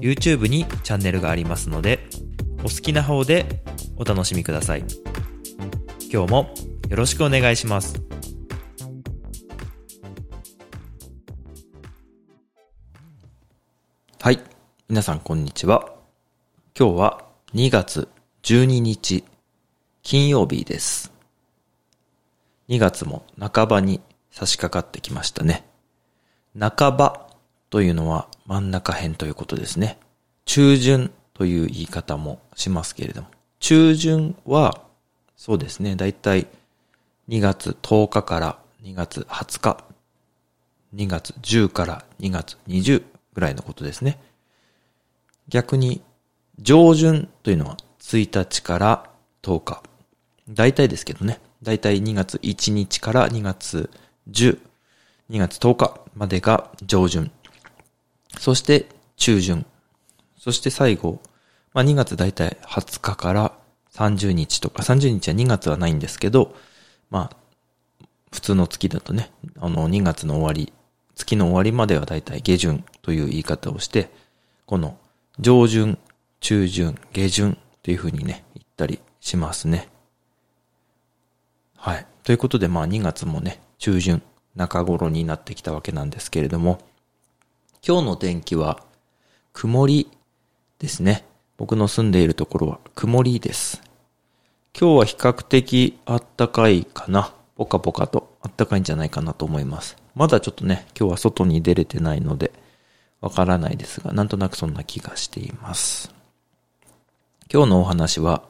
YouTube にチャンネルがありますのでお好きな方でお楽しみください。今日もよろしくお願いします。はい。皆さんこんにちは。今日は2月12日金曜日です。2月も半ばに差し掛かってきましたね。半ばというのは真ん中辺ということですね。中旬という言い方もしますけれども。中旬は、そうですね、だいたい2月10日から2月20日、2月10から2月20ぐらいのことですね。逆に、上旬というのは1日から10日。大体ですけどね。大体2月1日から2月10、2月10日までが上旬。そして中旬。そして最後、まあ、2月だいたい20日から30日とか、30日は2月はないんですけど、まあ、普通の月だとね、あの、2月の終わり、月の終わりまではだいたい下旬という言い方をして、この上旬、中旬、下旬というふうにね、言ったりしますね。はい。ということで、まあ2月もね、中旬、中頃になってきたわけなんですけれども、今日の天気は曇りですね。僕の住んでいるところは曇りです。今日は比較的あったかいかな。ポカポカとあったかいんじゃないかなと思います。まだちょっとね、今日は外に出れてないので、わからないですが、なんとなくそんな気がしています。今日のお話は、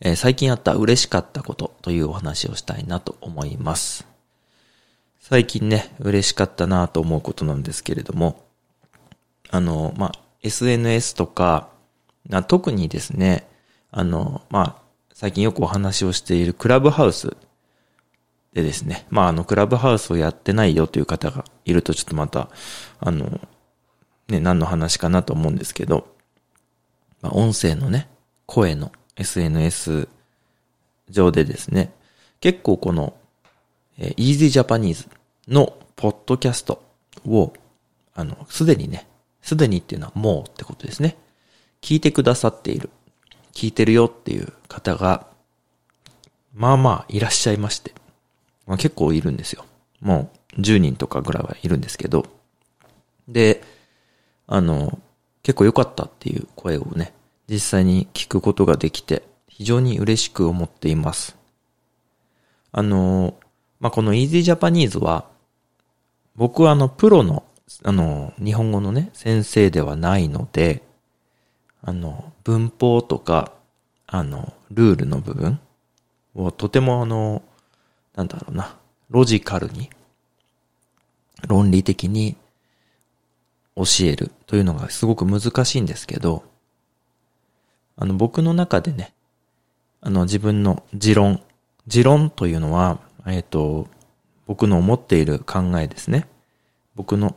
えー、最近あった嬉しかったことというお話をしたいなと思います。最近ね、嬉しかったなと思うことなんですけれども、あの、まあ、SNS とか、特にですね、あの、まあ、最近よくお話をしているクラブハウスでですね、まあ、あの、クラブハウスをやってないよという方がいるとちょっとまた、あの、ね、何の話かなと思うんですけど、まあ、音声のね、声の SNS 上でですね、結構この、えー、Easy Japanese のポッドキャストを、あの、すでにね、すでにっていうのはもうってことですね。聞いてくださっている。聞いてるよっていう方が、まあまあいらっしゃいまして。まあ、結構いるんですよ。もう10人とかぐらいはいるんですけど。で、あの、結構良かったっていう声をね、実際に聞くことができて、非常に嬉しく思っています。あの、まあ、この Easy Japanese は、僕はあの、プロのあの、日本語のね、先生ではないので、あの、文法とか、あの、ルールの部分をとてもあの、なんだろうな、ロジカルに、論理的に教えるというのがすごく難しいんですけど、あの、僕の中でね、あの、自分の持論、持論というのは、えっ、と、僕の思っている考えですね。僕の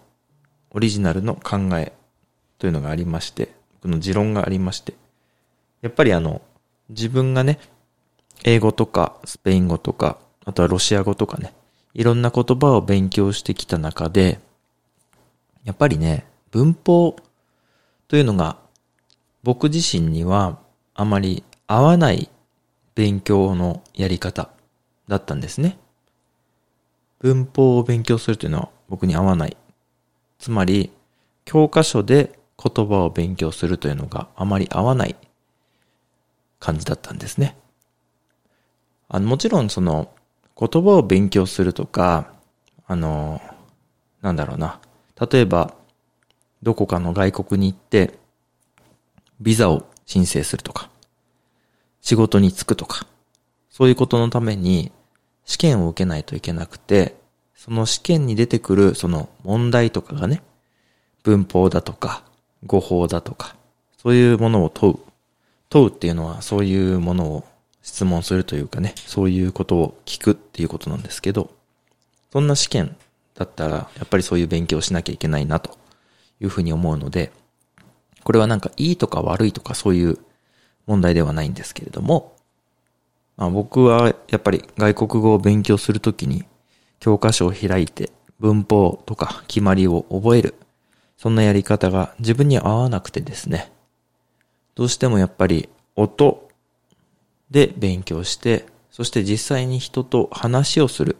オリジナルの考えというのがありまして、僕の持論がありまして、やっぱりあの、自分がね、英語とかスペイン語とか、あとはロシア語とかね、いろんな言葉を勉強してきた中で、やっぱりね、文法というのが僕自身にはあまり合わない勉強のやり方だったんですね。文法を勉強するというのは僕に合わないつまり、教科書で言葉を勉強するというのがあまり合わない感じだったんですね。あの、もちろんその、言葉を勉強するとか、あの、なんだろうな。例えば、どこかの外国に行って、ビザを申請するとか、仕事に就くとか、そういうことのために試験を受けないといけなくて、その試験に出てくるその問題とかがね、文法だとか、語法だとか、そういうものを問う。問うっていうのはそういうものを質問するというかね、そういうことを聞くっていうことなんですけど、そんな試験だったら、やっぱりそういう勉強しなきゃいけないなというふうに思うので、これはなんかいいとか悪いとかそういう問題ではないんですけれども、まあ、僕はやっぱり外国語を勉強するときに教科書を開いて文法とか決まりを覚える。そんなやり方が自分に合わなくてですね。どうしてもやっぱり音で勉強して、そして実際に人と話をする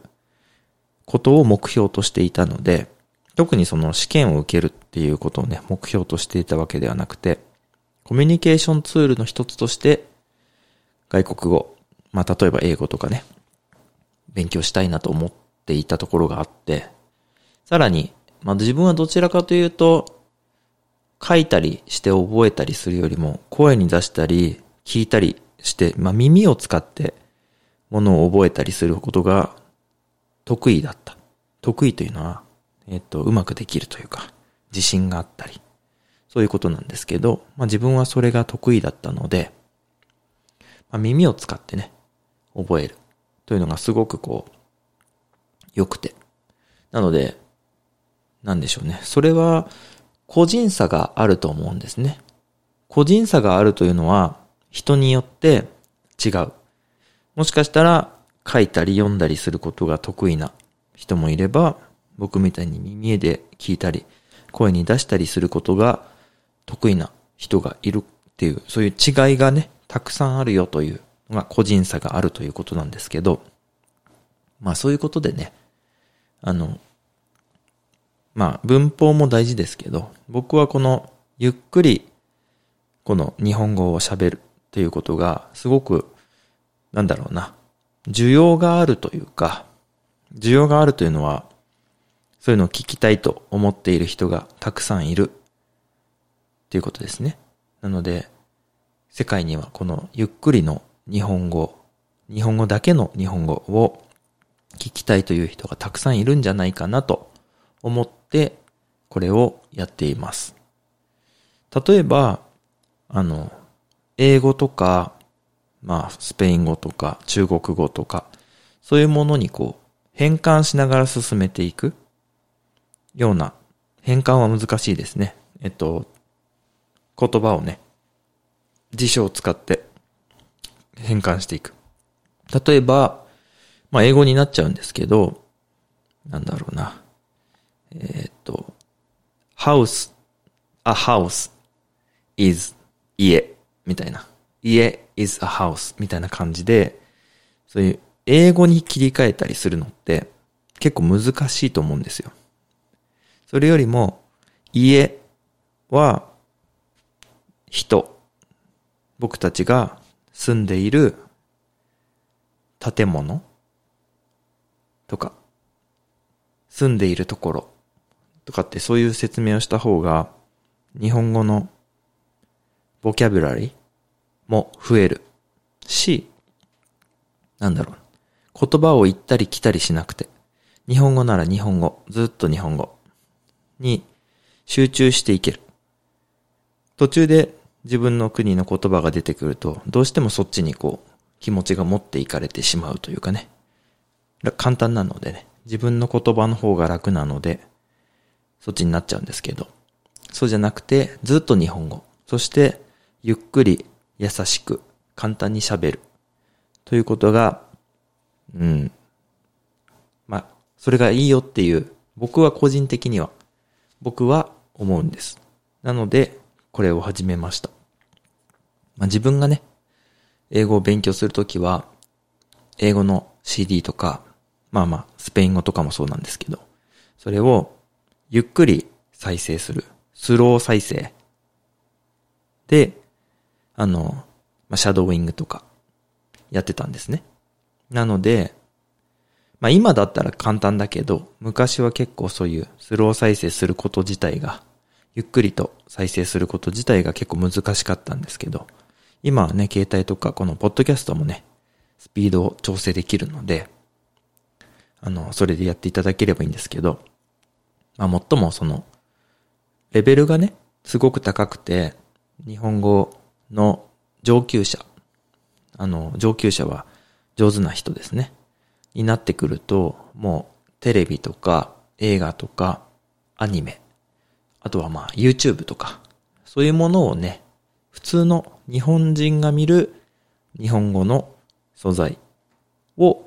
ことを目標としていたので、特にその試験を受けるっていうことをね、目標としていたわけではなくて、コミュニケーションツールの一つとして、外国語、まあ例えば英語とかね、勉強したいなと思っっていたところがあって、さらに、まあ自分はどちらかというと、書いたりして覚えたりするよりも、声に出したり、聞いたりして、まあ耳を使ってものを覚えたりすることが得意だった。得意というのは、えっと、うまくできるというか、自信があったり、そういうことなんですけど、まあ自分はそれが得意だったので、まあ、耳を使ってね、覚えるというのがすごくこう、良くて。なので、なんでしょうね。それは個人差があると思うんですね。個人差があるというのは人によって違う。もしかしたら書いたり読んだりすることが得意な人もいれば、僕みたいに耳で聞いたり、声に出したりすることが得意な人がいるっていう、そういう違いがね、たくさんあるよというのが個人差があるということなんですけど、まあそういうことでね、あの、まあ文法も大事ですけど、僕はこのゆっくりこの日本語を喋るっていうことがすごく、なんだろうな、需要があるというか、需要があるというのは、そういうのを聞きたいと思っている人がたくさんいるっていうことですね。なので、世界にはこのゆっくりの日本語、日本語だけの日本語を聞きたいという人がたくさんいるんじゃないかなと思ってこれをやっています。例えば、あの、英語とか、まあ、スペイン語とか中国語とか、そういうものにこう、変換しながら進めていくような、変換は難しいですね。えっと、言葉をね、辞書を使って変換していく。例えば、まあ、英語になっちゃうんですけど、なんだろうな。えー、っと、house, a house is 家みたいな。家 is a house みたいな感じで、そういう英語に切り替えたりするのって結構難しいと思うんですよ。それよりも、家は人、僕たちが住んでいる建物とか、住んでいるところとかってそういう説明をした方が、日本語のボキャブラリーも増えるし、なんだろう。言葉を言ったり来たりしなくて、日本語なら日本語、ずっと日本語に集中していける。途中で自分の国の言葉が出てくると、どうしてもそっちにこう、気持ちが持っていかれてしまうというかね。簡単なのでね、自分の言葉の方が楽なので、そっちになっちゃうんですけど、そうじゃなくて、ずっと日本語。そして、ゆっくり、優しく、簡単に喋る。ということが、うん。まあ、それがいいよっていう、僕は個人的には、僕は思うんです。なので、これを始めました。まあ、自分がね、英語を勉強するときは、英語の CD とか、まあまあ、スペイン語とかもそうなんですけど、それをゆっくり再生する。スロー再生。で、あの、まあ、シャドーイングとかやってたんですね。なので、まあ今だったら簡単だけど、昔は結構そういうスロー再生すること自体が、ゆっくりと再生すること自体が結構難しかったんですけど、今はね、携帯とかこのポッドキャストもね、スピードを調整できるので、あの、それでやっていただければいいんですけど、まあ、最もその、レベルがね、すごく高くて、日本語の上級者、あの、上級者は上手な人ですね。になってくると、もうテレビとか映画とかアニメ、あとはまあ YouTube とか、そういうものをね、普通の日本人が見る日本語の素材を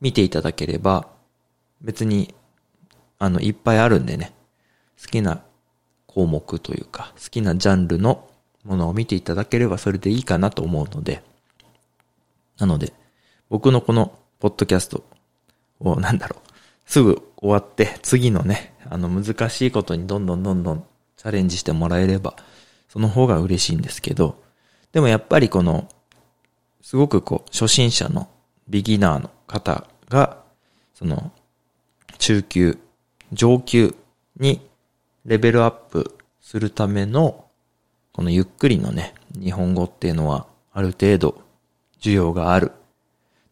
見ていただければ、別に、あの、いっぱいあるんでね、好きな項目というか、好きなジャンルのものを見ていただければそれでいいかなと思うので、なので、僕のこのポッドキャストを、なんだろう、すぐ終わって次のね、あの難しいことにどんどんどんどんチャレンジしてもらえれば、その方が嬉しいんですけど、でもやっぱりこの、すごくこう、初心者のビギナーの方が、その、中級、上級にレベルアップするための、このゆっくりのね、日本語っていうのは、ある程度、需要がある。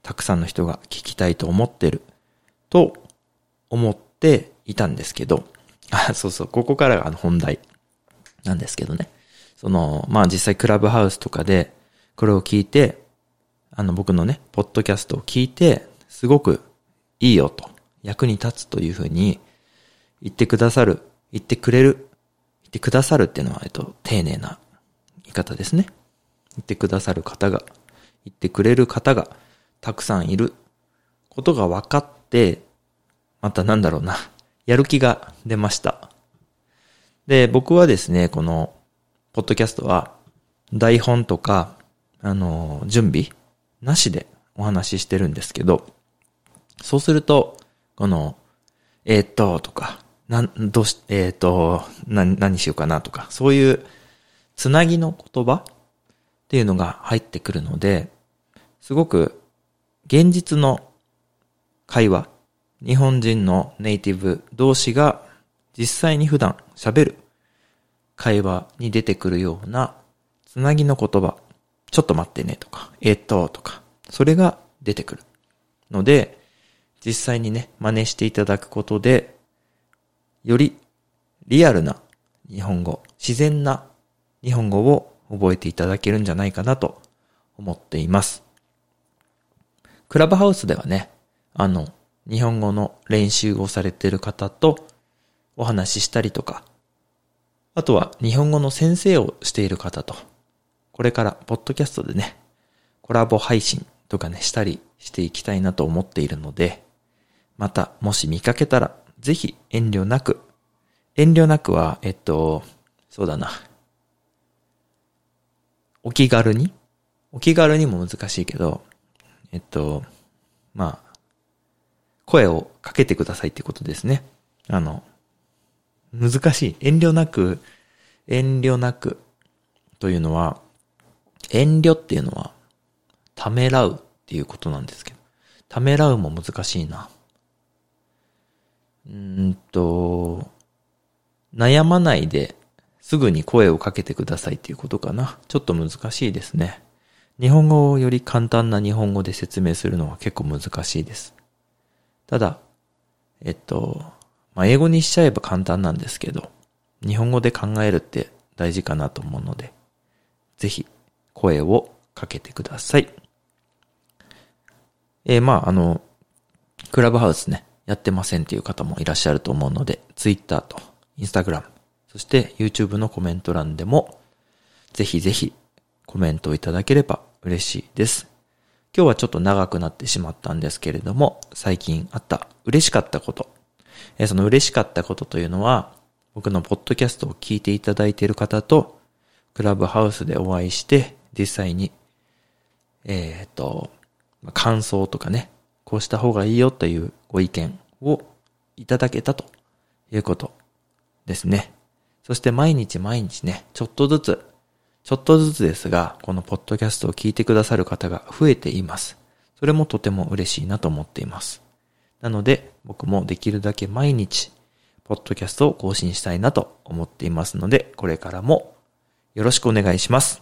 たくさんの人が聞きたいと思ってる。と思っていたんですけど、あ、そうそう、ここからが本題なんですけどね。その、まあ実際クラブハウスとかで、これを聞いて、あの僕のね、ポッドキャストを聞いて、すごくいいよと、役に立つというふうに言ってくださる、言ってくれる、言ってくださるっていうのは、えっと、丁寧な言い方ですね。言ってくださる方が、言ってくれる方がたくさんいることが分かって、またなんだろうな、やる気が出ました。で、僕はですね、この、ポッドキャストは、台本とか、あの、準備なしでお話ししてるんですけど、そうすると、この、えー、っと、とか、なん、どうし、えー、っと、な、何しようかなとか、そういう、つなぎの言葉っていうのが入ってくるので、すごく、現実の会話日本人のネイティブ同士が実際に普段喋る会話に出てくるようなつなぎの言葉、ちょっと待ってねとか、えっととか、それが出てくる。ので、実際にね、真似していただくことで、よりリアルな日本語、自然な日本語を覚えていただけるんじゃないかなと思っています。クラブハウスではね、あの、日本語の練習をされている方とお話ししたりとか、あとは日本語の先生をしている方と、これからポッドキャストでね、コラボ配信とかね、したりしていきたいなと思っているので、またもし見かけたら、ぜひ遠慮なく、遠慮なくは、えっと、そうだな。お気軽に？お気軽にも難しいけど、えっと、まあ、声をかけてくださいってことですね。あの、難しい。遠慮なく、遠慮なくというのは、遠慮っていうのは、ためらうっていうことなんですけど、ためらうも難しいな。うんと、悩まないですぐに声をかけてくださいっていうことかな。ちょっと難しいですね。日本語をより簡単な日本語で説明するのは結構難しいです。ただ、えっと、まあ、英語にしちゃえば簡単なんですけど、日本語で考えるって大事かなと思うので、ぜひ声をかけてください。えー、まあ、あの、クラブハウスね、やってませんっていう方もいらっしゃると思うので、Twitter と Instagram、そして YouTube のコメント欄でも、ぜひぜひコメントをいただければ嬉しいです。今日はちょっと長くなってしまったんですけれども、最近あった嬉しかったこと。えその嬉しかったことというのは、僕のポッドキャストを聞いていただいている方と、クラブハウスでお会いして、実際に、えっ、ー、と、感想とかね、こうした方がいいよというご意見をいただけたということですね。そして毎日毎日ね、ちょっとずつちょっとずつですが、このポッドキャストを聞いてくださる方が増えています。それもとても嬉しいなと思っています。なので、僕もできるだけ毎日、ポッドキャストを更新したいなと思っていますので、これからもよろしくお願いします。